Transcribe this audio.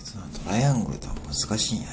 いつトライアングルとは難しいんやよ。